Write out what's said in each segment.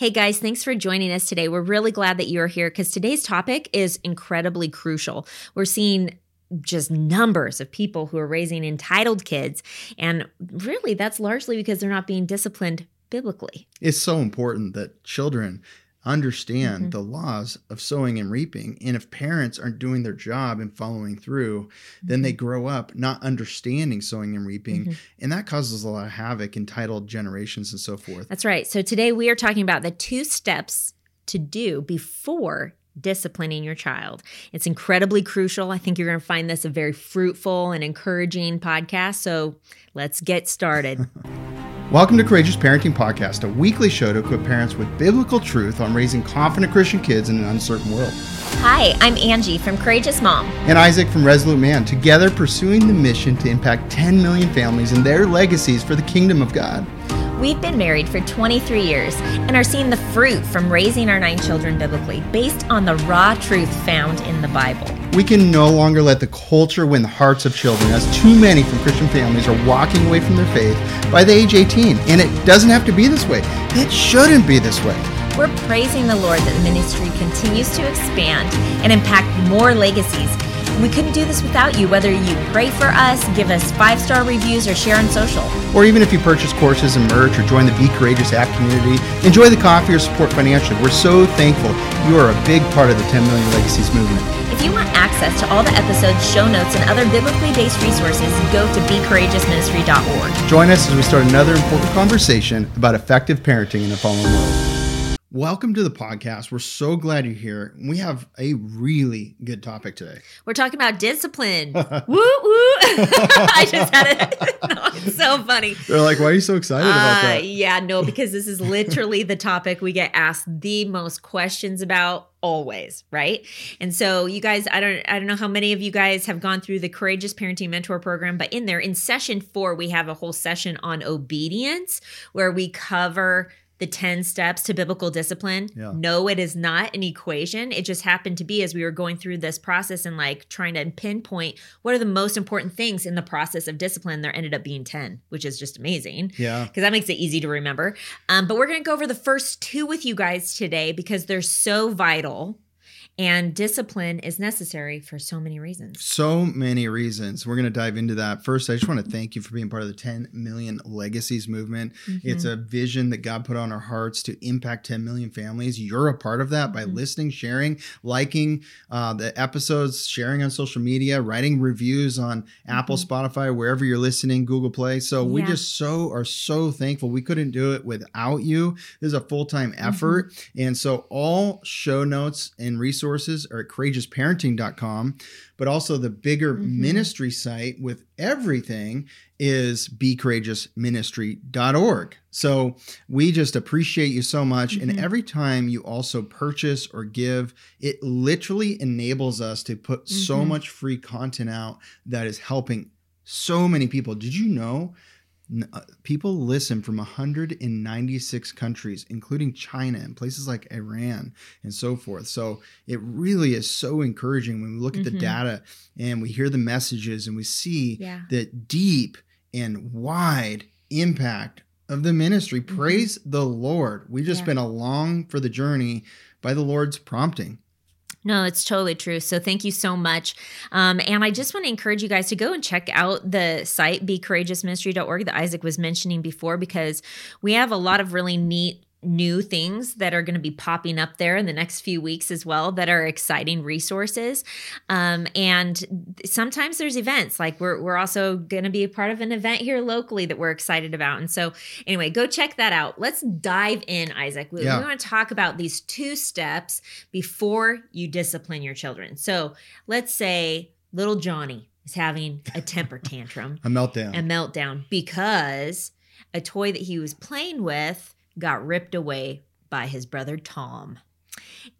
Hey guys, thanks for joining us today. We're really glad that you're here because today's topic is incredibly crucial. We're seeing just numbers of people who are raising entitled kids. And really, that's largely because they're not being disciplined biblically. It's so important that children understand mm-hmm. the laws of sowing and reaping. And if parents aren't doing their job and following through, mm-hmm. then they mm-hmm. grow up not understanding sowing and reaping. Mm-hmm. And that causes a lot of havoc, entitled generations and so forth. That's right. So today we are talking about the two steps to do before disciplining your child. It's incredibly crucial. I think you're going to find this a very fruitful and encouraging podcast. So let's get started. Welcome to Courageous Parenting Podcast, a weekly show to equip parents with biblical truth on raising confident Christian kids in an uncertain world. Hi, I'm Angie from Courageous Mom. And Isaac from Resolute Man, together pursuing the mission to impact 10 million families and their legacies for the kingdom of God. We've been married for 23 years and are seeing the fruit from raising our nine children biblically based on the raw truth found in the Bible. We can no longer let the culture win the hearts of children, as too many from Christian families are walking away from their faith by the age 18. And it doesn't have to be this way, it shouldn't be this way. We're praising the Lord that the ministry continues to expand and impact more legacies we couldn't do this without you, whether you pray for us, give us five star reviews, or share on social. Or even if you purchase courses and merch or join the Be Courageous app community, enjoy the coffee or support financially. We're so thankful you are a big part of the 10 Million Legacies movement. If you want access to all the episodes, show notes, and other biblically based resources, go to becourageousministry.org. Join us as we start another important conversation about effective parenting in the fallen world. Welcome to the podcast. We're so glad you're here. We have a really good topic today. We're talking about discipline. woo woo! I just had it. no, it's so funny. They're like, "Why are you so excited uh, about that?" Yeah, no, because this is literally the topic we get asked the most questions about always, right? And so you guys, I don't I don't know how many of you guys have gone through the Courageous Parenting Mentor program, but in there in session 4 we have a whole session on obedience where we cover the 10 steps to biblical discipline. Yeah. No, it is not an equation. It just happened to be as we were going through this process and like trying to pinpoint what are the most important things in the process of discipline. There ended up being 10, which is just amazing. Yeah. Because that makes it easy to remember. Um, but we're going to go over the first two with you guys today because they're so vital and discipline is necessary for so many reasons. So many reasons. We're going to dive into that. First, I just want to thank you for being part of the 10 million legacies movement. Mm-hmm. It's a vision that God put on our hearts to impact 10 million families. You're a part of that by mm-hmm. listening, sharing, liking uh, the episodes, sharing on social media, writing reviews on mm-hmm. Apple, Spotify, wherever you're listening, Google Play. So yeah. we just so are so thankful. We couldn't do it without you. This is a full time mm-hmm. effort. And so all show notes and resources resources are at courageousparenting.com, but also the bigger mm-hmm. ministry site with everything is becourageousministry.org. So we just appreciate you so much. Mm-hmm. And every time you also purchase or give, it literally enables us to put mm-hmm. so much free content out that is helping so many people. Did you know people listen from 196 countries, including China and places like Iran and so forth. So it really is so encouraging when we look at mm-hmm. the data and we hear the messages and we see yeah. the deep and wide impact of the ministry. Mm-hmm. Praise the Lord. We just yeah. been along for the journey by the Lord's prompting. No, it's totally true. So thank you so much. Um, and I just want to encourage you guys to go and check out the site, becourageousministry.org, that Isaac was mentioning before, because we have a lot of really neat new things that are going to be popping up there in the next few weeks as well that are exciting resources. Um, and sometimes there's events like we're, we're also going to be a part of an event here locally that we're excited about. And so anyway go check that out. Let's dive in isaac. We, yeah. we want to talk about these two steps before you discipline your children. So let's say little johnny is having a temper tantrum. A meltdown. A meltdown because a toy that he was playing with got ripped away by his brother Tom.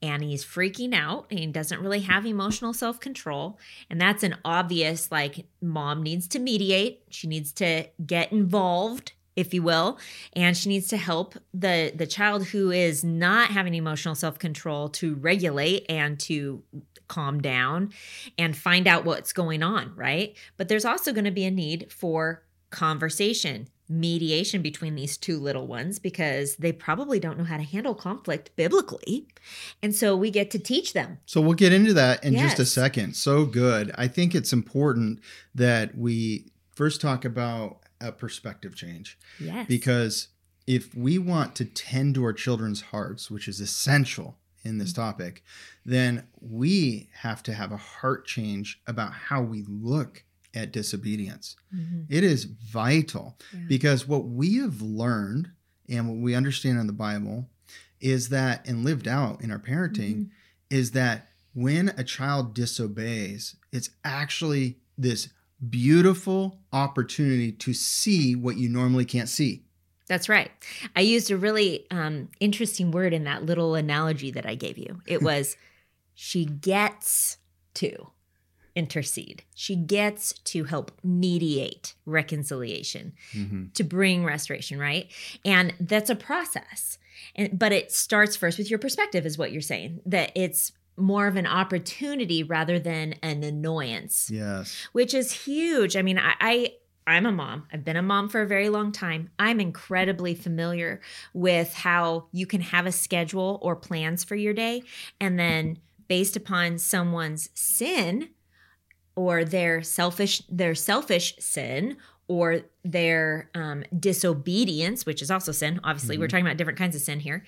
And he's freaking out and he doesn't really have emotional self control. And that's an obvious, like, mom needs to mediate. She needs to get involved if you will and she needs to help the the child who is not having emotional self-control to regulate and to calm down and find out what's going on right but there's also going to be a need for conversation mediation between these two little ones because they probably don't know how to handle conflict biblically. And so we get to teach them. So we'll get into that in just a second. So good. I think it's important that we first talk about a perspective change Yes. because if we want to tend to our children's hearts, which is essential in this Mm-hmm. topic, then we have to have a heart change about how we look at disobedience. Mhm. It is vital Yeah. because what we have learned and what we understand in the Bible is that, and lived out in our parenting, Mhm. is that when a child disobeys, it's actually this beautiful opportunity to see what you normally can't see. That's right. I used a really um, interesting word in that little analogy that I gave you. It was she gets to intercede. She gets to help mediate reconciliation, mm-hmm. to bring restoration, right? And that's a process. And but it starts first with your perspective is what you're saying. That it's more of an opportunity rather than an annoyance Yes. which is huge. I mean, I, I I'm a mom. I've been a mom for a very long time. I'm incredibly familiar with how you can have a schedule or plans for your day, and then based upon someone's sin or their selfish their selfish sin or their um, disobedience, which is also sin. Obviously, we're Mhm. talking about different kinds of sin here.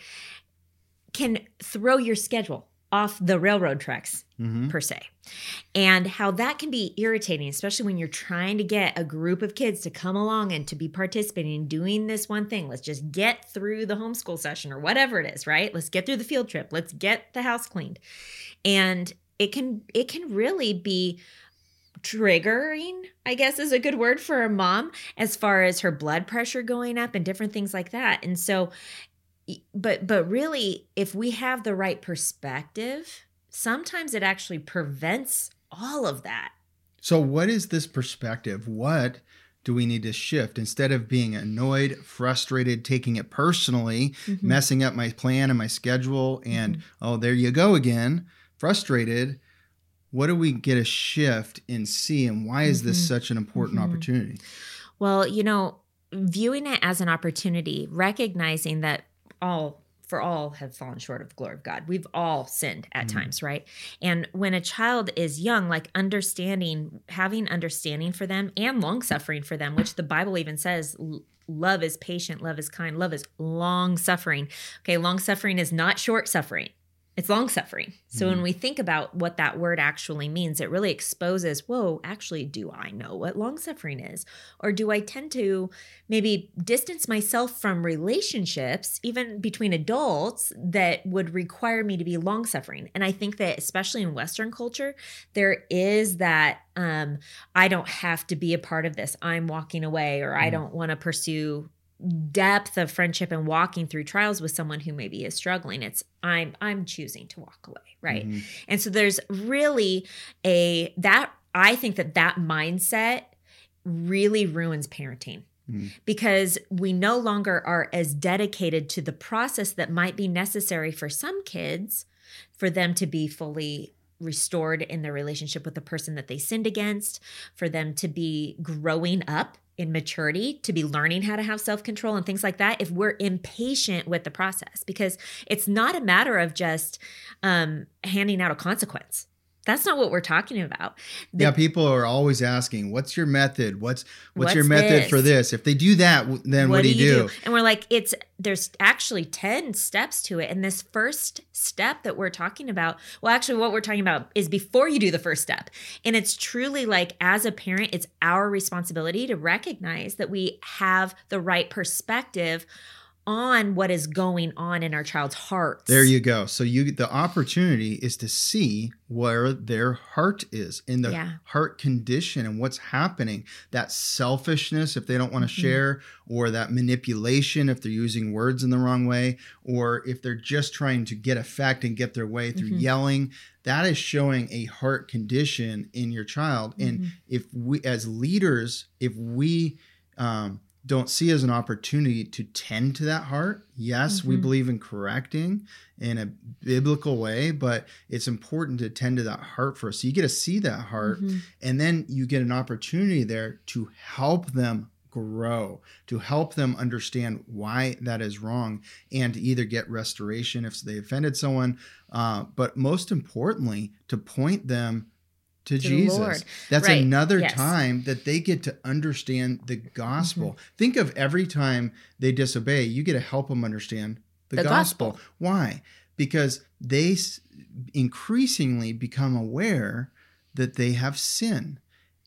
Can throw your schedule off the railroad tracks hmm per se. And how that can be irritating, especially when you're trying to get a group of kids to come along and to be participating in doing this one thing. Let's just get through the homeschool session or whatever it is, right? Let's get through the field trip. Let's get the house cleaned. And it can it can really be triggering, I guess is a good word for a mom as far as her blood pressure going up and different things like that. And so but but really if we have the right perspective sometimes it actually prevents all of that So, what is this perspective? What do we need to shift instead of being annoyed, frustrated, taking it personally, Mhm. messing up my plan and my schedule, and Mm-hmm. oh, there you go again, frustrated? What do we get a shift and see, and why is this Mhm. such an important Mhm. opportunity? well you know viewing it as an opportunity recognizing that all for all have fallen short of the glory of god we've all sinned at Mhm. times right and when a child is young like understanding having understanding for them and long suffering for them which the bible even says love is patient love is kind love is long suffering okay long suffering is not short suffering it's long suffering. So when Mhm. we think about what that word actually means, it really exposes, whoa, actually, do I know what long suffering is? Or do I tend to maybe distance myself from relationships, even between adults, that would require me to be long suffering? And I think that, especially in Western culture, there is that um, I don't have to be a part of this. I'm walking away, or I Mhm. don't want to pursue depth of friendship and walking through trials with someone who maybe is struggling it's i'm i'm choosing to walk away right Mhm. and so there's really a that i think that that mindset really ruins parenting Mhm. because we no longer are as dedicated to the process that might be necessary for some kids for them to be fully restored in their relationship with the person that they sinned against, for them to be growing up in maturity, to be learning how to have self control and things like that, if we're impatient with the process, because it's not a matter of just um, handing out a consequence. That's not what we're talking about. The- yeah, people are always asking, "What's your method? What's what's, your method this? for this?" If they do that, then what, do you do? And we're like, it's there's actually 10 steps to it. And this first step that we're talking about, well, actually, what we're talking about is before you do the first step. And it's truly like, as a parent, it's our responsibility to recognize that we have the right perspective on what is going on in our child's hearts. There you go. So you the opportunity is to see where their heart is in the Yeah. heart condition and what's happening. That selfishness if they don't want to Mhm. share or that manipulation if they're using words in the wrong way or if they're just trying to get effect and get their way through Mhm. yelling, that is showing a heart condition in your child and Mhm. if we as leaders if we um, don't see as an opportunity to tend to that heart yes we Mhm. believe in correcting in a biblical way but it's important to tend to that heart first so you get to see that heart Mhm. and then you get an opportunity there to help them grow, to help them understand why that is wrong, and to either get restoration if they offended someone, uh, but most importantly, to point them to, To Jesus. That's Right. another Yes. time that they get to understand the gospel. Mm-hmm. Think of every time they disobey, you get to help them understand the, The gospel. gospel. Why? Because they s- increasingly become aware that they have sin.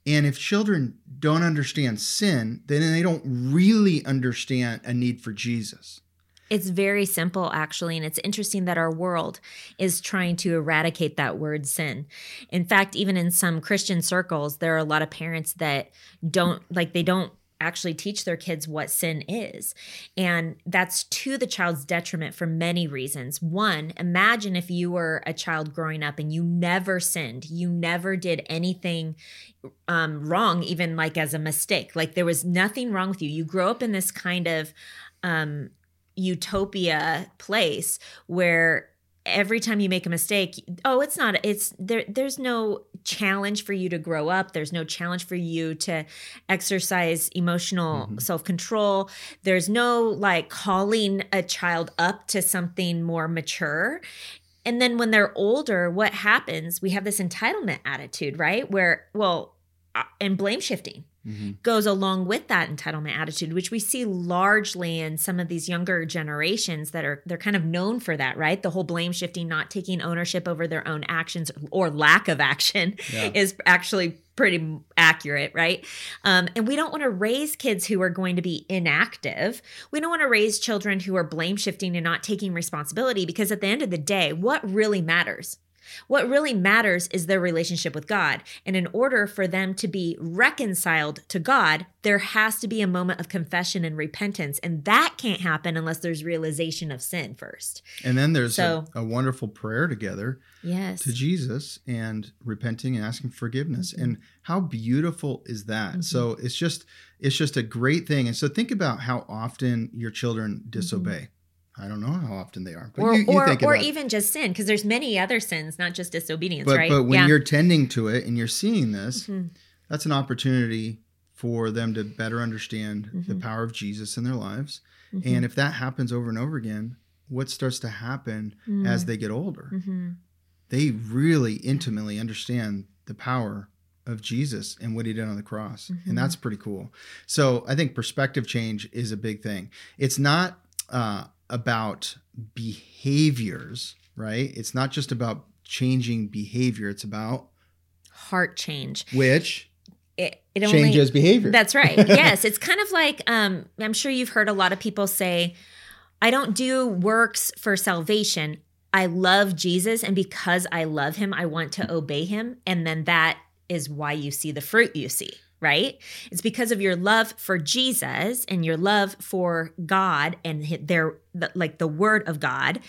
And if children don't understand sin, then they don't really understand a need for Jesus. It's very simple, actually. And it's interesting that our world is trying to eradicate that word sin. In fact, even in some Christian circles, there are a lot of parents that don't, like, they don't actually teach their kids what sin is. And that's to the child's detriment for many reasons. One, imagine if you were a child growing up and you never sinned, you never did anything um, wrong, even like as a mistake. Like there was nothing wrong with you. You grow up in this kind of um, utopia place where every time you make a mistake oh it's not it's there there's no challenge for you to grow up. There's no challenge for you to exercise emotional Mhm. self-control. There's no like calling a child up to something more mature. And then when they're older what happens? We have this entitlement attitude right? Where well uh, and blame shifting goes along with that entitlement attitude which we see largely in some of these younger generations that are they're kind of known for that right? The whole blame shifting not taking ownership over their own actions or lack of action Yeah. is actually pretty accurate right? Um, and we don't want to raise kids who are going to be inactive. We don't want to raise children who are blame shifting and not taking responsibility because at the end of the day what really matters what really matters is their relationship with God. And in order for them to be reconciled to God, there has to be a moment of confession and repentance. And that can't happen unless there's realization of sin first. And then there's So- a, a wonderful prayer together Yes. to Jesus and repenting and asking forgiveness. Mhm. And how beautiful is that? Mhm. So it's just it's just a great thing. And so think about how often your children Mm-hmm. I don't know how often they are, but or, you, you or, think or about it. even just sin, because there's many other sins, not just disobedience, But right? but when yeah. you're tending to it and you're seeing this, Mhm. that's an opportunity for them to better understand the Mhm. power of Jesus in their lives. Mhm. And if that happens over and over again, what starts to happen as they get older? Mhm. They really intimately understand the power of Jesus and what he did on the cross. And that's pretty cool. So I think perspective change is a big thing. It's not uh, about behaviors, right? It's not just about changing behavior, it's about heart change. which It, it changes behavior. That's right. yes, it's kind of like um, I'm sure you've heard a lot of people say, "I don't do works for salvation. I love Jesus, and because I love Him, I want to obey Him." And then that is why you see the fruit you see. Right? It's because of your love for Jesus and your love for God and their like the Word of God.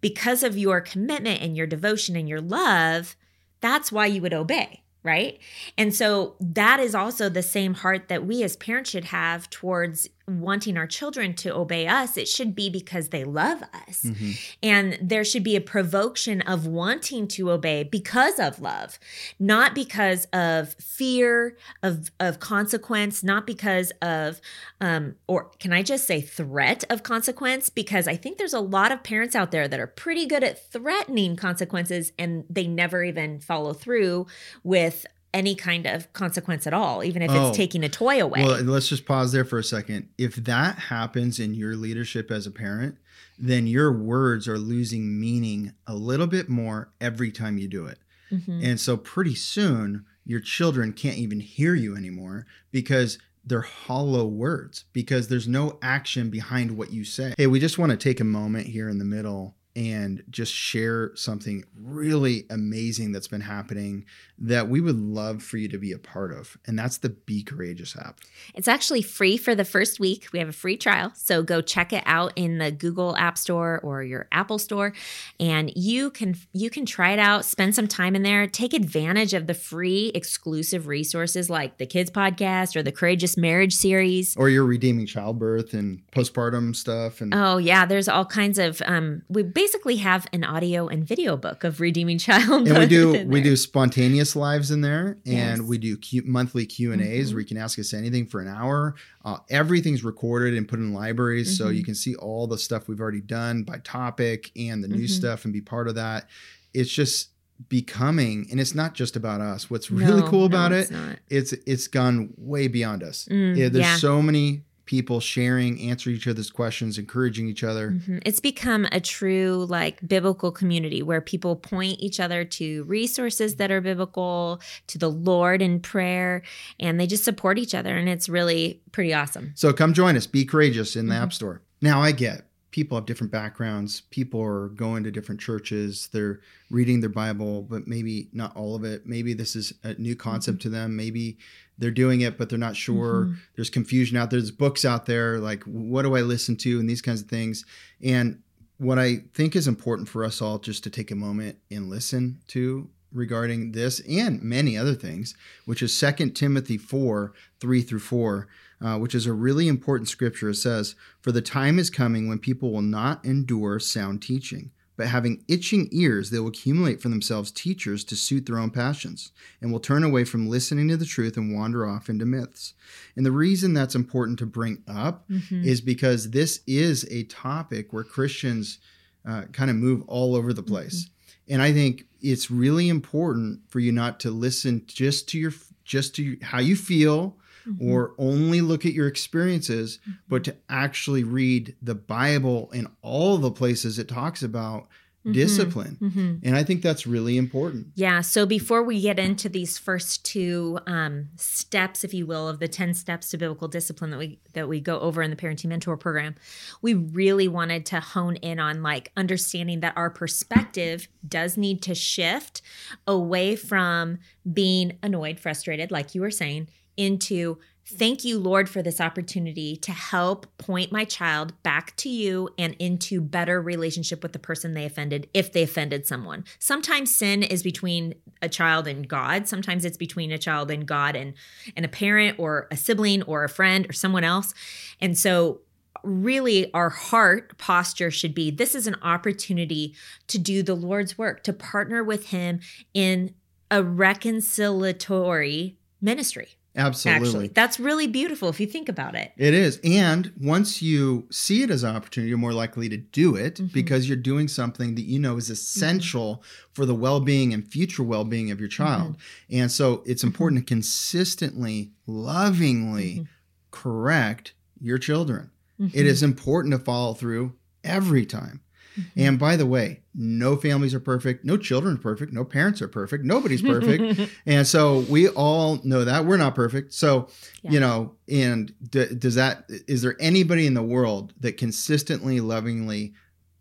Because of your commitment and your devotion and your love, that's why you would obey right? And so that is also the same heart that we as parents should have towards wanting our children to obey us. It should be because they love us. Mhm. And there should be a provocation of wanting to obey because of love, not because of fear of, of consequence, not because of, um, or can I just say threat of consequence? Because I think there's a lot of parents out there that are pretty good at threatening consequences and they never even follow through with any kind of consequence at all, even if Oh. it's taking a toy away. Well, let's just pause there for a second. If that happens in your leadership as a parent, then your words are losing meaning a little bit more every time you do it. Mhm. And so pretty soon, your children can't even hear you anymore because they're hollow words because there's no action behind what you say. Hey, we just want to take a moment here in the middle and just share something really amazing that's been happening that we would love for you to be a part of. And that's the Be Courageous app. It's actually free for the first week. We have a free trial. So go check it out in the Google App Store or your Apple Store and you can you can try it out, spend some time in there, take advantage of the free exclusive resources like the Kids podcast or the Courageous Marriage series. Or you're redeeming childbirth and postpartum stuff and Oh yeah, there's all kinds of um we basically have an audio and video book of Redeeming Child. and we do we do spontaneous lives in there and Yes. we do Q, monthly q and a's Mhm. where you can ask us anything for an hour uh, everything's recorded and put in libraries so Mhm. you can see all the stuff we've already done by topic and the new Mhm. stuff and be part of that it's just becoming and it's not just about us what's really No, cool no, about it's it not. it's it's gone way beyond us Mm, yeah, there's yeah. so many people sharing answering each other's questions encouraging each other Mhm. It's become a true like biblical community where people point each other to resources that are biblical, to the Lord in prayer, and they just support each other. And it's really pretty awesome. So come join us. Be courageous in the Mhm. App Store. Now I get people have different backgrounds. People are going to different churches. They're reading their Bible, but maybe not all of it. Maybe this is a new concept Mm-hmm. to them. Maybe they're doing it, but they're not sure. Mhm. There's confusion out there. There's books out there like what do I listen to and these kinds of things. And what I think is important for us all just to take a moment and listen to regarding this and many other things, which is 2 Timothy 4 3 through 4, uh, which is a really important scripture. It says, For the time is coming when people will not endure sound teaching, but having itching ears, they will accumulate for themselves teachers to suit their own passions, and will turn away from listening to the truth and wander off into myths. And the reason that's important to bring up Mhm. is because this is a topic where Christians uh, kind of move all over the place. And I think it's really important for you not to listen just to your just to how you feel Mhm. or only look at your experiences, but to actually read the Bible in all the places it talks about Mhm. discipline. Mhm. And I think that's really important. Yeah. So before we get into these first two um, steps, if you will, of the ten steps to biblical discipline that we that we go over in the parenting mentor program, we really wanted to hone in on like understanding that our perspective does need to shift away from being annoyed, frustrated, like you were saying, into thank you lord for this opportunity to help point my child back to you and into better relationship with the person they offended if they offended someone. Sometimes sin is between a child and god. Sometimes it's between a child and god and and a parent or a sibling or a friend or someone else. And so really our heart posture should be this is an opportunity to do the lord's work to partner with him in a reconciliatory ministry Absolutely. actually that's really beautiful if you think about it It is. And once you see it as an opportunity, you're more likely to do it Mhm. because you're doing something that you know is mm-hmm. essential for the well being and future well being of your mm-hmm. child. And so it's mm-hmm. important to consistently, lovingly correct your children. It is important to follow through every time. Mhm. And by the way, no families are perfect, no children are perfect, no parents are perfect, nobody's perfect. And so we all know that we're not perfect. So, Yeah. you know, and d- does that, is there anybody in the world that consistently, lovingly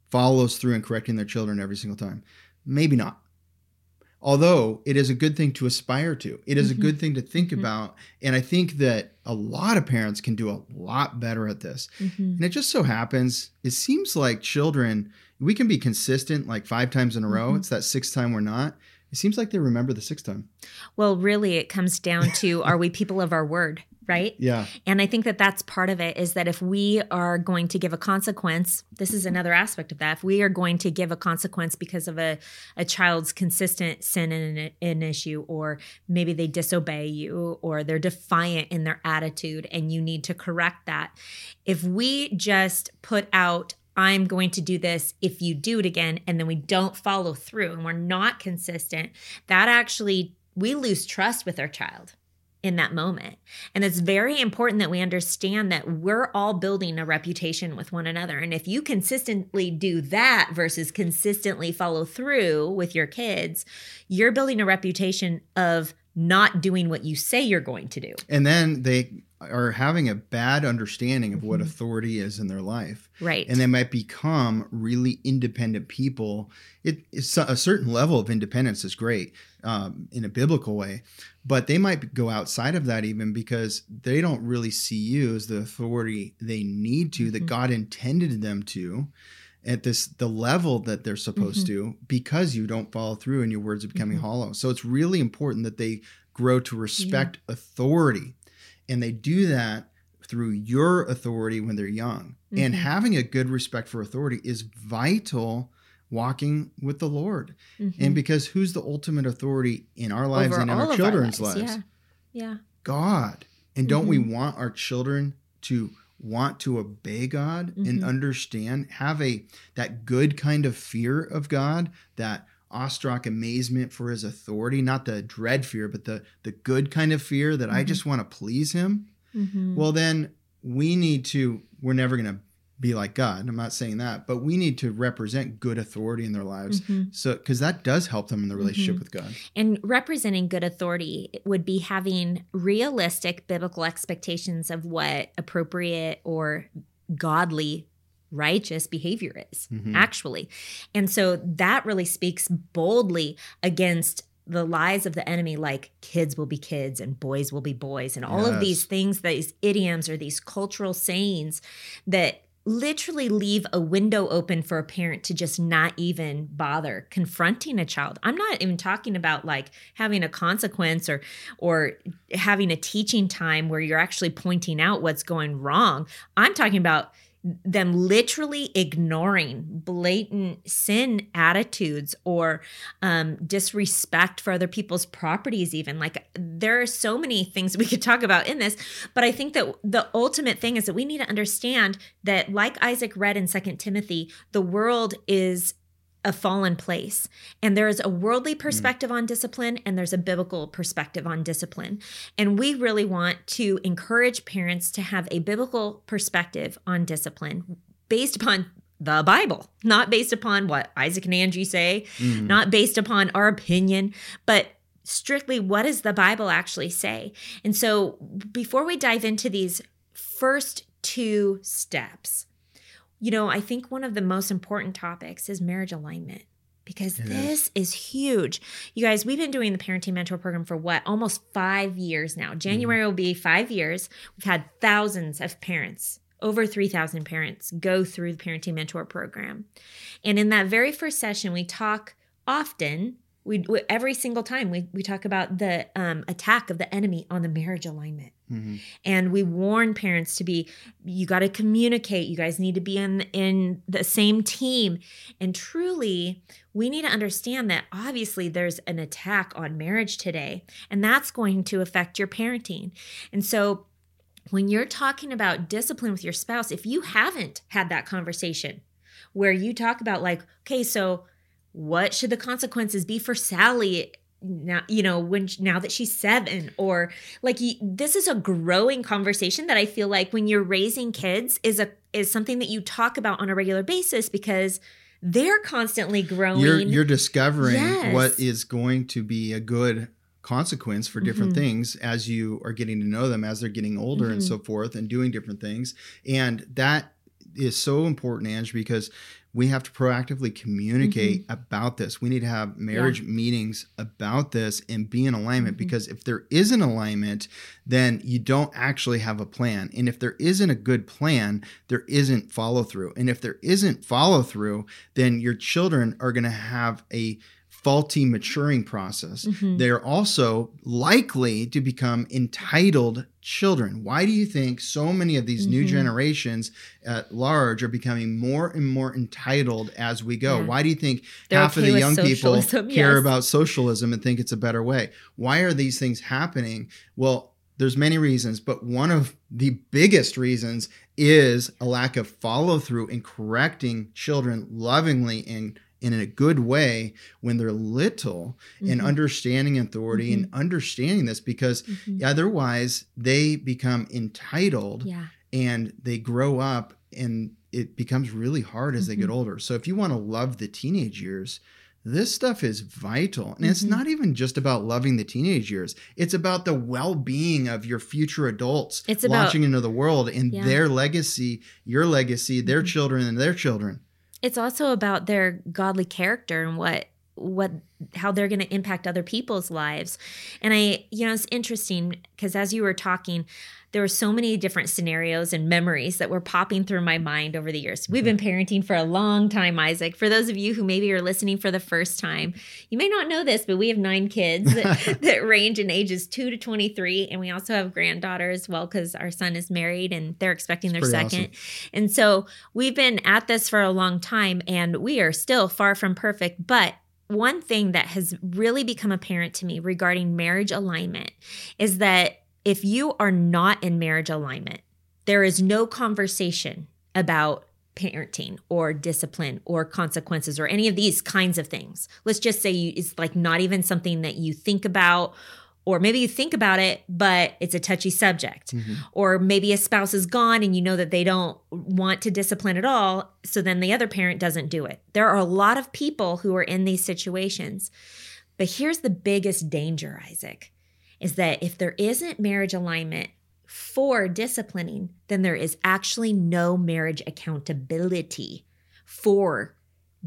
follows through in correcting their children every single time? Maybe not. Although it is a good thing to aspire to, it is Mhm. a good thing to think Mhm. about. And I think that a lot of parents can do a lot better at this. Mhm. And it just so happens, it seems like children, we can be consistent like five times in a row. Mhm. It's that sixth time we're not. It seems like they remember the sixth time. well really it comes down to are we people of our word right Yeah. And I think that that's part of it is that if we are going to give a consequence, this is another aspect of that. If we are going to give a consequence because of a, a child's consistent sin in an, an issue, or maybe they disobey you, or they're defiant in their attitude, and you need to correct that. If we just put out, I'm going to do this if you do it again, and then we don't follow through and we're not consistent, that actually, we lose trust with our child in that moment. And it's very important that we understand that we're all building a reputation with one another. And if you consistently do that versus consistently follow through with your kids, you're building a reputation of not doing what you say you're going to do. And then they are having a bad understanding of what Mhm. authority is in their life. Right. And they might become really independent people. It, it's a certain level of independence is great um, in a biblical way, but they might go outside of that even because they don't really see you as the authority they need to, that Mhm. God intended them to at this the level that they're supposed Mhm. to because you don't follow through and your words are becoming Mhm. hollow. So it's really important that they grow to respect authority. And they do that through your authority when they're young. And Mhm. having a good respect for authority is vital walking with the Lord. Mm-hmm. And because who's the ultimate authority in our lives Over and in our children's lives. lives? Yeah. Yeah. God. And don't we Mm-hmm. want our children to want to obey God and Mhm. understand, have a that good kind of fear of God, that awestruck amazement for his authority, not the dread fear, but the the good kind of fear that I Mhm. just want to please him? Mm-hmm. Well, then we need to, we're never going to be like God. I'm not saying that, but we need to represent good authority in their lives. Mhm. So, because that does help them in the relationship Mhm. with God. And representing good authority would be having realistic biblical expectations of what appropriate or godly righteous behavior is Mhm. actually. And so that really speaks boldly against the lies of the enemy like kids will be kids and boys will be boys and all of these things these idioms or these cultural sayings that literally leave a window open for a parent to just not even bother confronting a child. I'm not even talking about like having a consequence or or having a teaching time where you're actually pointing out what's going wrong. I'm talking about them literally ignoring blatant sin attitudes or um, disrespect for other people's properties even. Like there are so many things we could talk about in this but i think that the ultimate thing is that we need to understand that like isaac read in second timothy the world is a fallen place and there is a worldly perspective on discipline and there's a biblical perspective on discipline and we really want to encourage parents to have a biblical perspective on discipline based upon the Bible, not based upon what Isaac and Angie say, Mhm. not based upon our opinion, but strictly what does the Bible actually say? And so before we dive into these first two steps, you know, I think one of the most important topics is marriage alignment because It is. this is huge. You guys, we've been doing the parenting mentor program for what? Almost 5 years now. January will be 5 years. We've had thousands of parents, over 3,000 parents go through the parenting mentor program. And in that very first session, we talk often we, we every single time we, we talk about the um, attack of the enemy on the marriage alignment Mhm. and we warn parents to be you got to communicate you guys need to be in in the same team and truly we need to understand that obviously there's an attack on marriage today and that's going to affect your parenting and so when you're talking about discipline with your spouse if you haven't had that conversation where you talk about like okay so what should the consequences be for Sally now you know when now that she's 7 or like this is a growing conversation that I feel like when you're raising kids is a is something that you talk about on a regular basis because they're constantly growing. You're you're discovering Yes. what is going to be a good consequence for different Mhm. things as you are getting to know them as they're getting older and Mhm. so forth and doing different things. And that is so important, Ange, because we have to proactively communicate Mm-hmm. about this. We need to have marriage meetings about this and be in alignment Mhm. because if there is an alignment, then you don't actually have a plan. And if there isn't a good plan, there isn't follow through. And if there isn't follow through, then your children are going to have a faulty maturing process. Mhm. They're also likely to become entitled children. Why do you think so many of these new Mhm. generations at large are becoming more and more entitled as we go? Yeah. Why do you think They're half of the young people care yes. about socialism and think it's a better way? Why are these things happening? Well, there's many reasons, but one of the biggest reasons is a lack of follow through in correcting children lovingly and in a good way when they're little and Mhm. understanding authority and understanding this because Mhm. otherwise they become entitled Yeah. and they grow up and it becomes really hard as they get Mhm. older. So if you want to love the teenage years, this stuff is vital. And it's Mhm. not even just about loving the teenage years. It's about the well-being of your future adults It's about- launching into the world and Yeah. their legacy, your legacy, their Mhm. children and their children. It's also about their godly character and what what how they're going to impact other people's lives and i you know it's interesting because as you were talking there were so many different scenarios and memories that were popping through my mind over the years. We've been parenting for a long time, Isaac. For those of you who maybe are listening for the first time, you may not know this, but we have nine kids that, that range in ages two to 23. And we also have granddaughter as well because our son is married and they're expecting their second. Awesome. And so we've been at this for a long time and we are still far from perfect, but one thing that has really become apparent to me regarding marriage alignment is that if you are not in marriage alignment, there is no conversation about parenting or discipline or consequences or any of these kinds of things. Let's just say you, it's like not even something that you think about or maybe you think about it but it's a touchy subject mm-hmm. or maybe a spouse is gone and you know that they don't want to discipline at all so then the other parent doesn't do it there are a lot of people who are in these situations but here's the biggest danger isaac is that if there isn't marriage alignment for disciplining, then there is actually no marriage accountability for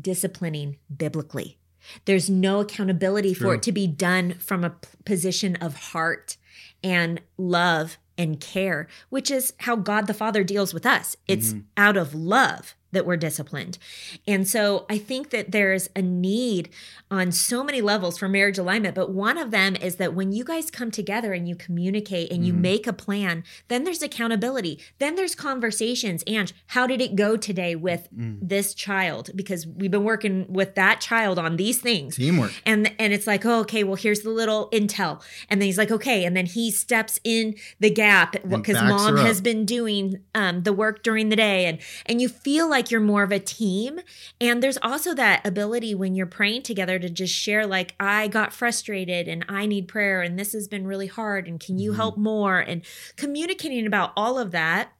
disciplining biblically. There's no accountability True. for it to be done from a position of heart and love and care, which is how God the Father deals with us. It's mm-hmm. out of love that we're disciplined. And so I think that there's a need on so many levels for marriage alignment, but one of them is that when you guys come together and you communicate and you mm-hmm. make a plan, then there's accountability. Then there's conversations. And how did it go today with mm. this child? Because we've been working with that child on these things. Teamwork. And and it's like, oh, okay, well, here's the little intel. And then he's like, okay. And then he steps in the gap because mom has been doing um, the work during the day. And and you feel like like you're more of a team. And there's also that ability when you're praying together to just share, like, I got frustrated and I need prayer and this has been really hard and can you mm-hmm. help more? And communicating about all of that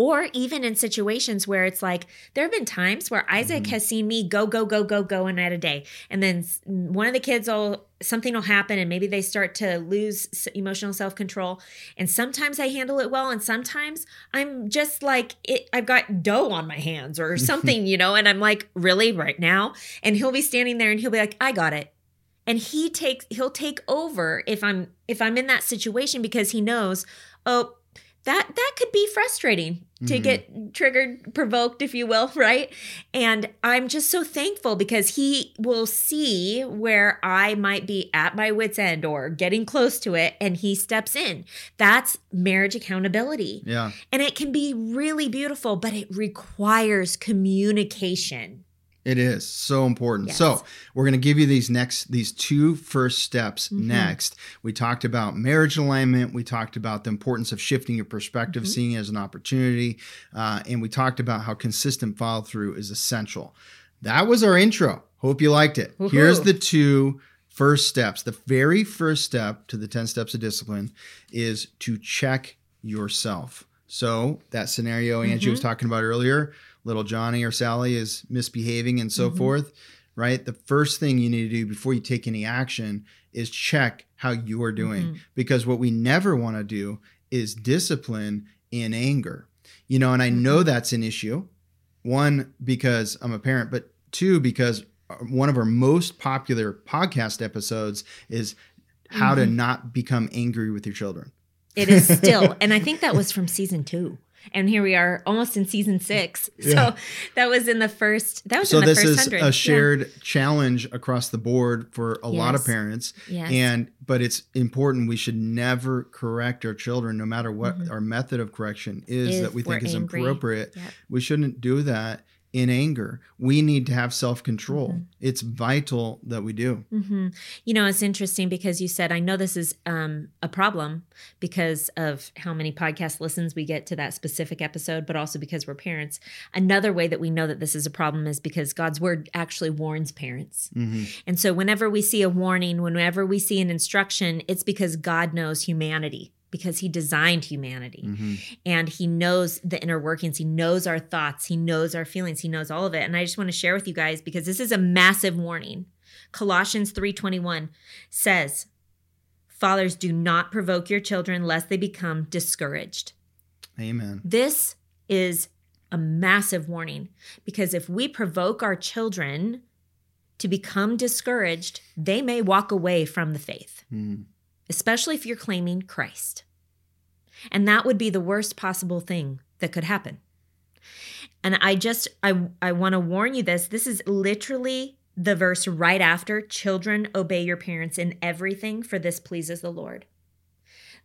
or even in situations where it's like there have been times where Isaac mm-hmm. has seen me go go go go go in at a day. And then one of the kids will something will happen and maybe they start to lose emotional self-control. And sometimes I handle it well and sometimes I'm just like it, I've got dough on my hands or something you know? And I'm like really? Right now? And he'll be standing there and he'll be like I got it. And he takes he'll take over if I'm if I'm in that situation because he knows oh that that could be frustrating to mm-hmm. get triggered provoked if you will right? And i'm just so thankful because he will see where i might be at my wits end or getting close to it and he steps in. That's marriage accountability. Yeah. And it can be really beautiful but it requires communication it is so important. Yes. So we're going to give you these next these two first steps mm-hmm. next. We talked about marriage alignment. We talked about the importance of shifting your perspective, mm-hmm. seeing it as an opportunity, uh, and we talked about how consistent follow through is essential. That was our intro. Hope you liked it. Woo-hoo. Here's the two first steps. The very first step to the ten steps of discipline is to check yourself. So that scenario Angie mm-hmm. was talking about earlier little Johnny or Sally is misbehaving and so mm-hmm. forth, right? The first thing you need to do before you take any action is check how you are doing. Mm-hmm. Because what we never want to do is discipline in anger. You know, and I know mm-hmm. that's an issue. One, because I'm a parent, but two, because one of our most popular podcast episodes is how to mm-hmm. not become angry with your children. It is still. and I think that was from season two and here we are almost in season six yeah. so that was in the first that was so in the this first is 100. a shared yeah. challenge across the board for a yes. lot of parents yes. and but it's important we should never correct our children no matter what mm-hmm. our method of correction is if that we think is angry. appropriate yep. we shouldn't do that in anger. We need to have self control. Mm-hmm. It's vital that we do. Mm-hmm. You know, it's interesting because you said, I know this is um, a problem because of how many podcast listens we get to that specific episode, but also because we're parents. Another way that we know that this is a problem is because God's word actually warns parents. Mm-hmm. And so whenever we see a warning, whenever we see an instruction, it's because God knows humanity because he designed humanity. Mm-hmm. and he knows the inner workings. He knows our thoughts. He knows our feelings. He knows all of it. And i just want to share with you guys because this is a massive warning. Colossians 3.21 says fathers do not provoke your children lest they become discouraged. Amen. This is a massive warning because if we provoke our children to become discouraged, they may walk away from the faith, Mm. Especially if you're claiming Christ. And that would be the worst possible thing that could happen. And I just I I want to warn you this this is literally the verse right after children obey your parents in everything for this pleases the Lord.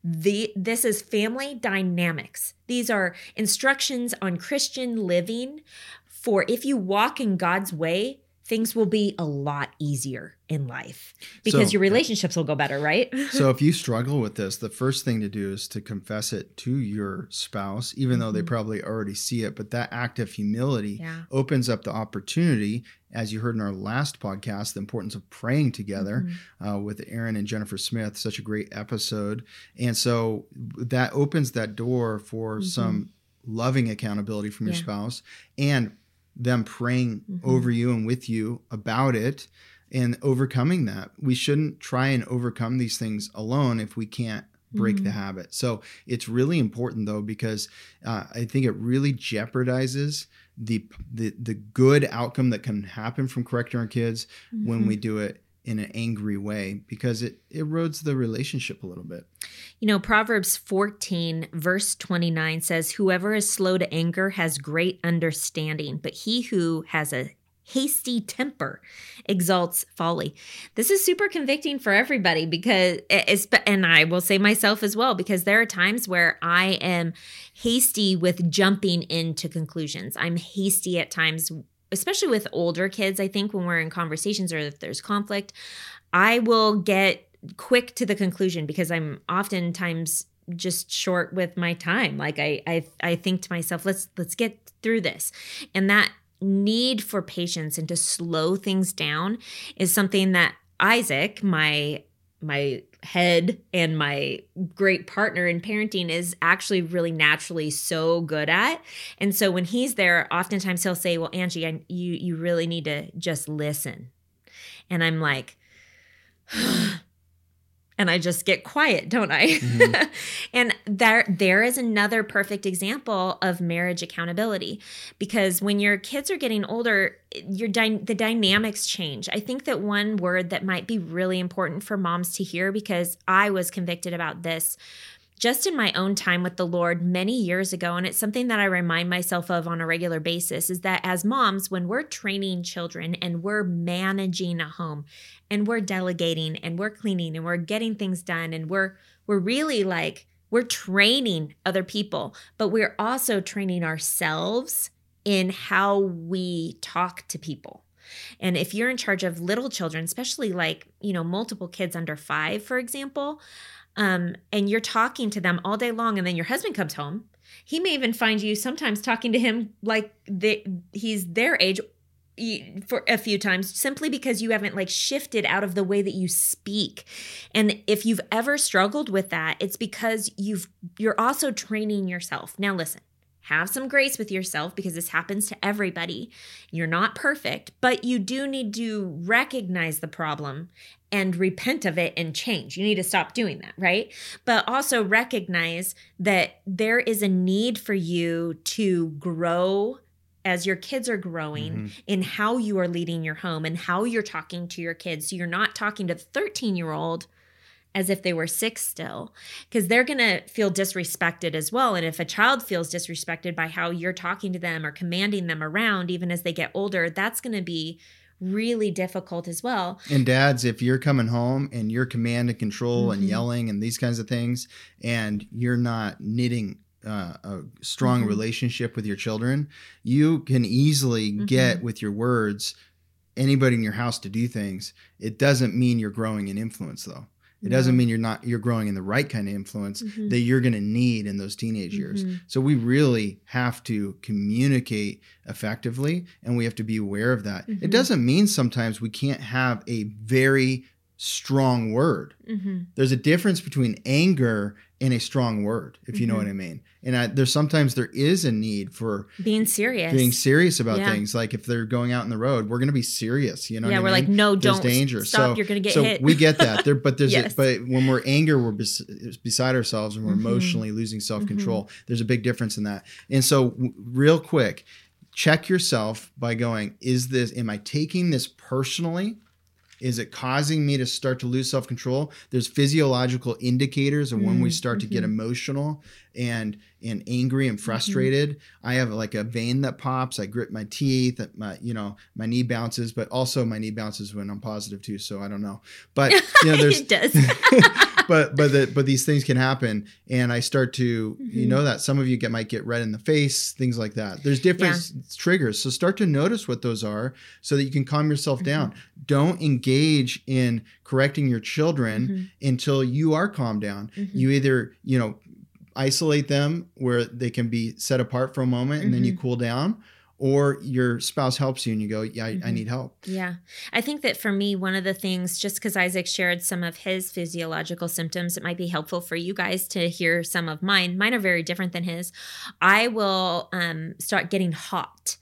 The this is family dynamics. These are instructions on Christian living for if you walk in God's way, things will be a lot easier in life because So- your relationships will go better, right? So if you struggle with this, the first thing to do is to confess it to your spouse, even though they Mhm. probably already see it. But that act of humility yeah. opens up the opportunity, as you heard in our last podcast, the importance of praying together Mhm. uh, with Aaron and Jennifer Smith. Such a great episode. And so that opens that door for Mhm. some loving accountability from your Yeah. spouse and them praying Mhm. over you and with you about it and overcoming that. We shouldn't try and overcome these things alone if we can't break the Mhm. habit. So it's really important though because uh, I think it really jeopardizes the, the the good outcome that can happen from correcting our kids when Mhm. we do it in an angry way because it erodes the relationship a little bit. You know, Proverbs 14, verse 29 says, Whoever is slow to anger has great understanding, but he who has a hasty temper exalts folly. This is super convicting for everybody because, it's, and I will say myself as well, because there are times where I am hasty with jumping into conclusions. I'm hasty at times, especially with older kids. I think when we're in conversations or if there's conflict, I will get quick to the conclusion because I'm oftentimes just short with my time. Like I I I think to myself, let's let's get through this. And that need for patience and to slow things down is something that Isaac, my my head and my great partner in parenting is actually really naturally so good at. And so when he's there, oftentimes he'll say, "Well, Angie, I, you you really need to just listen." And I'm like, and I just get quiet, don't I? Mhm. and there there is another perfect example of marriage accountability because when your kids are getting older, your dy- the dynamics change. I think that one word that might be really important for moms to hear because I was convicted about this just in my own time with the Lord many years ago, and it's something that I remind myself of on a regular basis is that as moms, when we're training children and we're managing a home and we're delegating and we're cleaning and we're getting things done and we're we're really like we're training other people, but we're also training ourselves in how we talk to people. And if you're in charge of little children, especially like, you know, multiple kids under five, for example, um, and you're talking to them all day long, and then your husband comes home, he may even find you sometimes talking to him like they, he's their age for a few times simply because you haven't like shifted out of the way that you speak. And if you've ever struggled with that, it's because you've you're also training yourself. Now listen, have some grace with yourself because this happens to everybody. You're not perfect, but you do need to recognize the problem and repent of it and change. You need to stop doing that, right? But also recognize that there is a need for you to grow as your kids are growing Mhm. in how you are leading your home and how you're talking to your kids. So you're not talking to the 13 year old as if they were six still, because they're going to feel disrespected as well. And if a child feels disrespected by how you're talking to them or commanding them around, even as they get older, that's going to be really difficult as well. And dads, if you're coming home and you're command and control and Mhm. yelling and these kinds of things, and you're not knitting uh, a strong Mhm. relationship with your children, you can easily get Mhm. with your words anybody in your house to do things. It doesn't mean you're growing in influence, though. It doesn't mean you're not you're growing in the right kind of influence Mhm. that you're going to need in those teenage years. Mhm. So we really have to communicate effectively and we have to be aware of that. Mhm. It doesn't mean sometimes we can't have a very strong word. Mhm. There's a difference between anger and a strong word, if you know what I mean. And I, there's sometimes there is a need for Being serious. being serious about Yeah. things. Like if they're going out in the road, we're going to be serious. You know, yeah, what we're I like, no, There's don't danger. stop. So- You're going to get so hit. we get that there, but there's Yes. a, but when we're anger, we're bes- beside ourselves and we're Mhm. emotionally losing self control. There's a big difference in that. And so, w- real quick, check yourself by going, is this, am I taking this personally? Is it causing me to start to lose self control? There's physiological indicators of when we mm, start to get mm-hmm. emotional and and angry and mm-hmm. frustrated. I have like a vein that pops. I grit my teeth. My you know my knee bounces, but also my knee bounces when I'm positive too. So I don't know, but you know there's does. but but the, but these things can happen, and I start to you mm-hmm. know that some of you get might get red in the face, things like that. There's different triggers, so start to notice what those are, so that you can calm yourself mm-hmm. down. Don't engage in correcting your children until you are calmed down. You either you know isolate them where they can be set apart for a moment and then you cool down or your spouse helps you and you go yeah I, I need help Yeah. I think that for me, one of the things, just because Isaac shared some of his physiological symptoms, it might be helpful for you guys to hear some of mine. Mine are very different than his. I will um, start getting hot.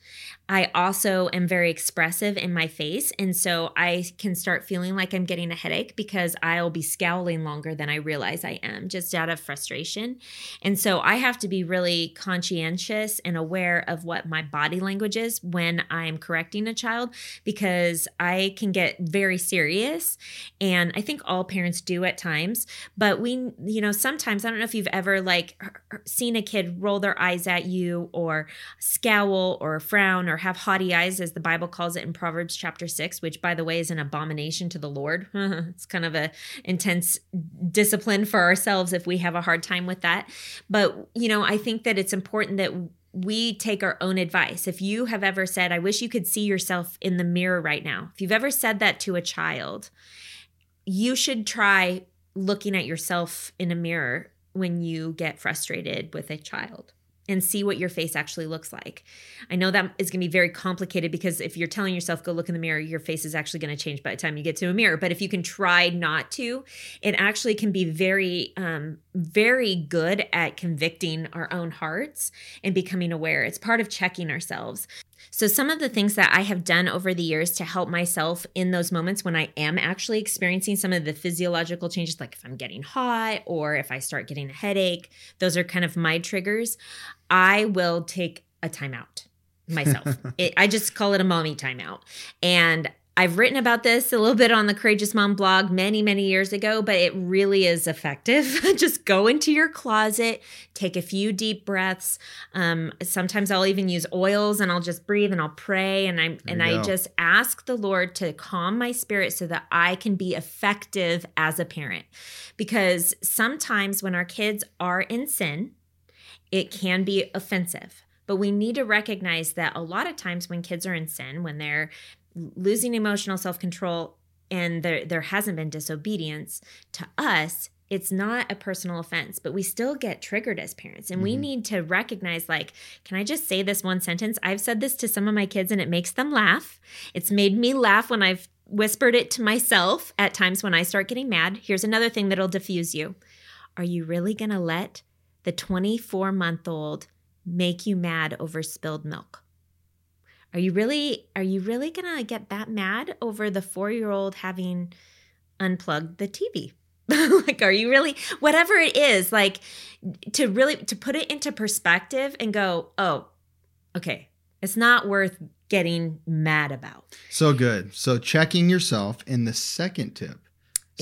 I also am very expressive in my face. And so I can start feeling like I'm getting a headache because I'll be scowling longer than I realize I am, just out of frustration. And so I have to be really conscientious and aware of what my body language is when I'm correcting a child because I can get very serious. And I think all parents do at times. But we, you know, sometimes, I don't know if you've ever like seen a kid roll their eyes at you or scowl or frown or have haughty eyes, as the Bible calls it in Proverbs chapter six, which by the way is an abomination to the Lord. it's kind of a intense discipline for ourselves if we have a hard time with that. But, you know, I think that it's important that we take our own advice. If you have ever said, I wish you could see yourself in the mirror right now, if you've ever said that to a child, you should try looking at yourself in a mirror when you get frustrated with a child and see what your face actually looks like. I know that is going to be very complicated because if you're telling yourself go look in the mirror, your face is actually going to change by the time you get to a mirror. But if you can try not to, it actually can be very um very good at convicting our own hearts and becoming aware. It's part of checking ourselves. So, some of the things that I have done over the years to help myself in those moments when I am actually experiencing some of the physiological changes, like if I'm getting hot or if I start getting a headache, those are kind of my triggers. I will take a timeout myself. it, I just call it a mommy timeout. And I've written about this a little bit on the Courageous Mom blog many, many years ago, but it really is effective. Just go into your closet, take a few deep breaths. Um, sometimes I'll even use oils and I'll just breathe and I'll pray and I and I just ask the Lord to calm my spirit so that I can be effective as a parent. Because sometimes when our kids are in sin, it can be offensive. But we need to recognize that a lot of times when kids are in sin, when they're losing emotional self control and there, there hasn't been disobedience to us, it's not a personal offense, but we still get triggered as parents. And we mm-hmm. need to recognize, like, can I just say this one sentence? I've said this to some of my kids and it makes them laugh. It's made me laugh when I've whispered it to myself at times when I start getting mad. Here's another thing that'll diffuse you. Are you really going to let the 24 month old make you mad over spilled milk? Are you really are you really going to get that mad over the 4-year-old having unplugged the TV? like are you really whatever it is like to really to put it into perspective and go, "Oh, okay. It's not worth getting mad about." so good so checking yourself in the second tip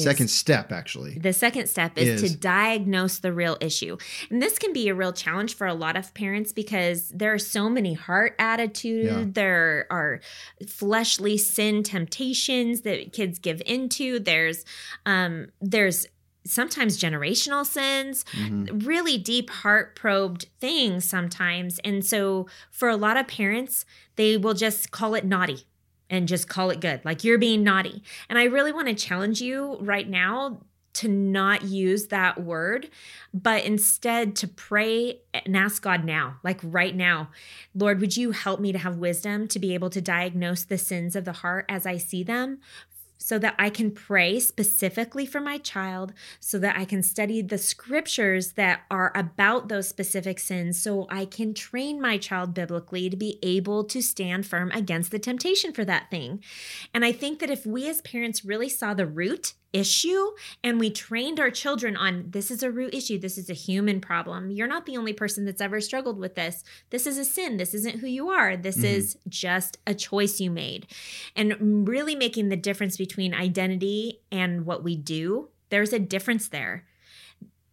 second step actually The second step is, Is- to diagnose the real issue. And this can be a real challenge for a lot of parents because there are so many heart attitude, Yeah. there are fleshly sin temptations that kids give into. There's um there's sometimes generational sins, Mhm. really deep heart probed things sometimes. And so for a lot of parents, they will just call it naughty and just call it good. Like you're being naughty. And I really want to challenge you right now to not use that word, but instead to pray and ask God now, like right now, Lord, would you help me to have wisdom to be able to diagnose the sins of the heart as I see them? So that I can pray specifically for my child, so that I can study the scriptures that are about those specific sins, so I can train my child biblically to be able to stand firm against the temptation for that thing. And I think that if we as parents really saw the root issue and we trained our children on this is a root issue this is a human problem. You're not the only person that's ever struggled with this. This is a sin. This isn't who you are. This mm-hmm. is just a choice you made. And really making the difference between identity and what we do there's a difference there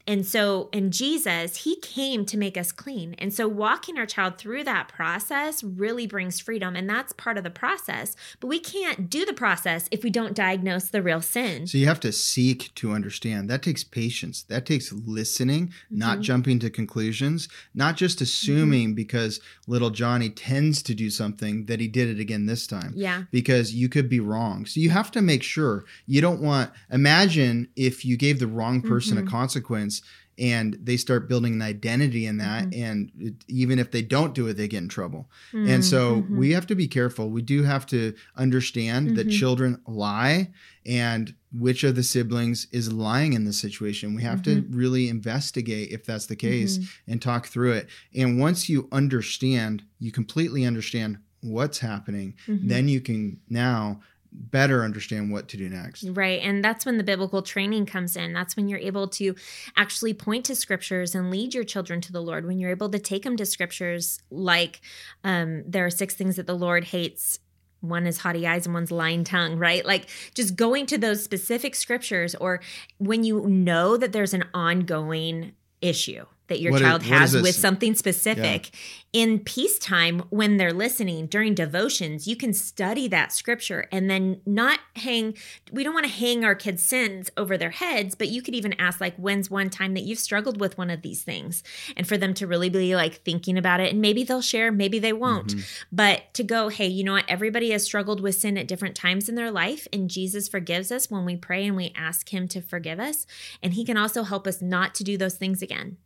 and so, in Jesus, he came to make us clean. And so, walking our child through that process really brings freedom. And that's part of the process. But we can't do the process if we don't diagnose the real sin. So, you have to seek to understand. That takes patience. That takes listening, mm-hmm. not jumping to conclusions, not just assuming mm-hmm. because little Johnny tends to do something that he did it again this time. Yeah. Because you could be wrong. So, you have to make sure you don't want, imagine if you gave the wrong person mm-hmm. a consequence and they start building an identity in that mm-hmm. and it, even if they don't do it they get in trouble mm-hmm. and so mm-hmm. we have to be careful we do have to understand that mm-hmm. children lie and which of the siblings is lying in the situation we have to mm-hmm. really investigate if that's the case mm-hmm. and talk through it and once you understand you completely understand what's happening then you can now better understand what to do next. Right. And that's when the biblical training comes in. That's when you're able to actually point to scriptures and lead your children to the Lord. When you're able to take them to scriptures like um, there are six things that the Lord hates one is haughty eyes and one's lying tongue, right? Like just going to those specific scriptures, or when you know that there's an ongoing issue that your what child is, has with something specific. Yeah. In peacetime, when they're listening during devotions, you can study that scripture and then not hang, we don't want to hang our kids' sins over their heads, but you could even ask, like, when's one time that you've struggled with one of these things? And for them to really be like thinking about it. And maybe they'll share, maybe they won't. Mm-hmm. But to go, hey, you know what? Everybody has struggled with sin at different times in their life. And Jesus forgives us when we pray and we ask Him to forgive us. And He can also help us not to do those things again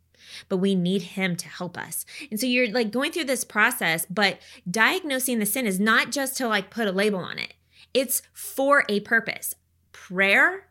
but we need him to help us. And so you're like going through this process, but diagnosing the sin is not just to like put a label on it, it's for a purpose prayer,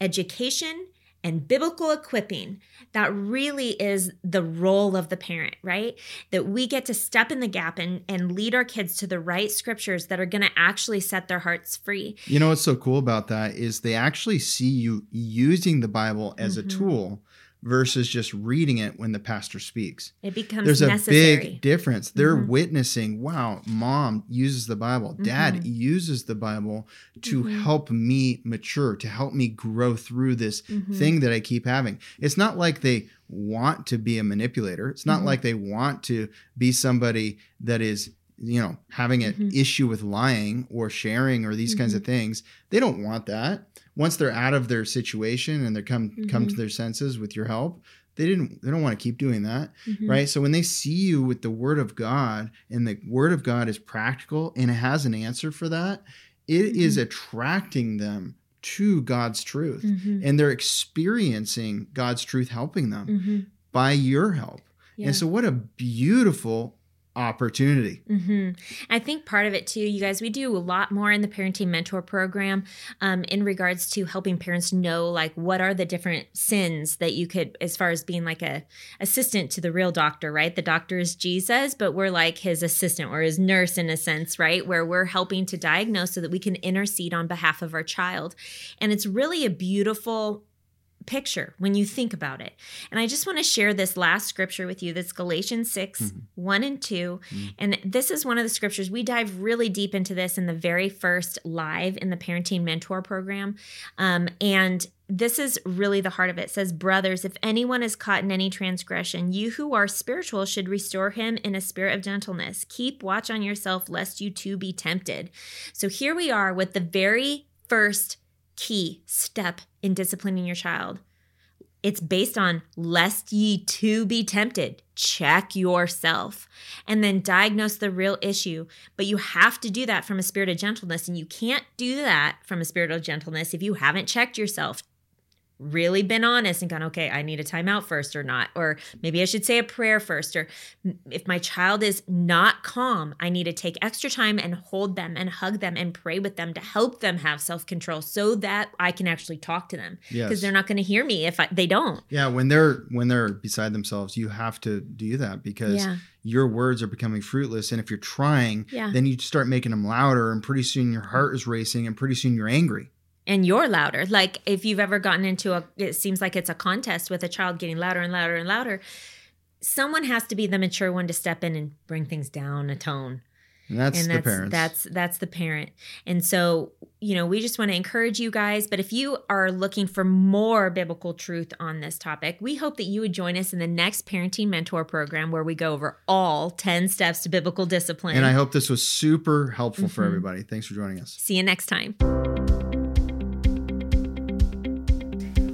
education, and biblical equipping. That really is the role of the parent, right? That we get to step in the gap and, and lead our kids to the right scriptures that are going to actually set their hearts free. You know what's so cool about that is they actually see you using the Bible as mm-hmm. a tool versus just reading it when the pastor speaks. It becomes There's a necessary. big difference. They're mm-hmm. witnessing, wow, mom uses the Bible. Mm-hmm. Dad uses the Bible to mm-hmm. help me mature, to help me grow through this mm-hmm. thing that I keep having. It's not like they want to be a manipulator. It's not mm-hmm. like they want to be somebody that is you know having an mm-hmm. issue with lying or sharing or these kinds of things they don't want that once they're out of their situation and they come mm-hmm. come to mm-hmm. their senses with your help they didn't they don't want to keep doing that mm-hmm. right so when they see you with the word of god and the word of god is practical and it has an answer for that it mm-hmm. is attracting them to god's truth mm-hmm. and they're experiencing god's truth helping them mm-hmm. by your help yeah. and so what a beautiful opportunity. Mm-hmm. I think part of it too, you guys, we do a lot more in the parenting mentor program um, in regards to helping parents know like what are the different sins that you could, as far as being like a assistant to the real doctor, right? The doctor is Jesus, but we're like his assistant or his nurse in a sense, right? Where we're helping to diagnose so that we can intercede on behalf of our child. And it's really a beautiful picture when you think about it. And I just want to share this last scripture with you. That's Galatians 6, mm-hmm. 1 and 2. Mm-hmm. And this is one of the scriptures. We dive really deep into this in the very first live in the Parenting Mentor program. Um, and this is really the heart of it. it. says, Brothers, if anyone is caught in any transgression, you who are spiritual should restore him in a spirit of gentleness. Keep watch on yourself, lest you too be tempted. So here we are with the very first key step in disciplining your child. It's based on lest ye too be tempted. Check yourself and then diagnose the real issue. But you have to do that from a spirit of gentleness. And you can't do that from a spirit of gentleness if you haven't checked yourself really been honest and gone, okay, I need a timeout first or not. Or maybe I should say a prayer first. Or if my child is not calm, I need to take extra time and hold them and hug them and pray with them to help them have self control so that I can actually talk to them. Because Yes. they're not going to hear me if I, they don't. Yeah, when they're when they're beside themselves, you have to do that because Yeah. your words are becoming fruitless. And if you're trying, Yeah. then you start making them louder, and pretty soon your heart is racing, and pretty soon you're angry. And you're louder. Like if you've ever gotten into a, it seems like it's a contest with a child getting louder and louder and louder. Someone has to be the mature one to step in and bring things down a tone. And that's and the that's parents. that's that's the parent. And so, you know, we just want to encourage you guys, but if you are looking for more biblical truth on this topic, we hope that you would join us in the next parenting mentor program where we go over all 10 steps to biblical discipline. and I hope this was super helpful for Mhm. everybody. Thanks for joining us. See you next time.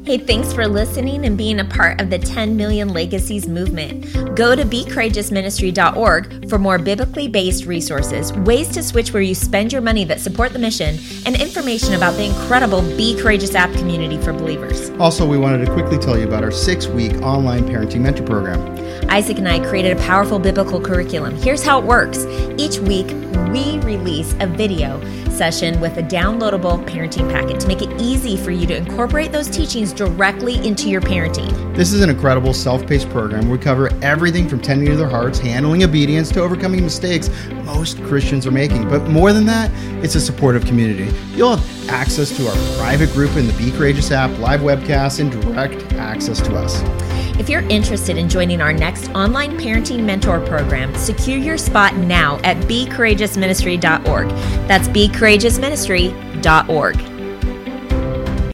Hey, thanks for listening and being a part of the 10 Million Legacies movement. Go to becourageousministry.org for more biblically based resources, ways to switch where you spend your money that support the mission, and information about the incredible Be Courageous app community for believers. Also, we wanted to quickly tell you about our six week online parenting mentor program. Isaac and I created a powerful biblical curriculum. Here's how it works each week, we release a video session with a downloadable parenting packet to make it easy for you to incorporate those teachings directly into your parenting. This is an incredible self paced program. We cover everything from tending to their hearts, handling obedience, to overcoming mistakes most Christians are making. But more than that, it's a supportive community. You'll have access to our private group in the Be Courageous app, live webcasts, and direct access to us. If you're interested in joining our next online parenting mentor program, secure your spot now at becourageousministry.org. That's becourageousministry.org.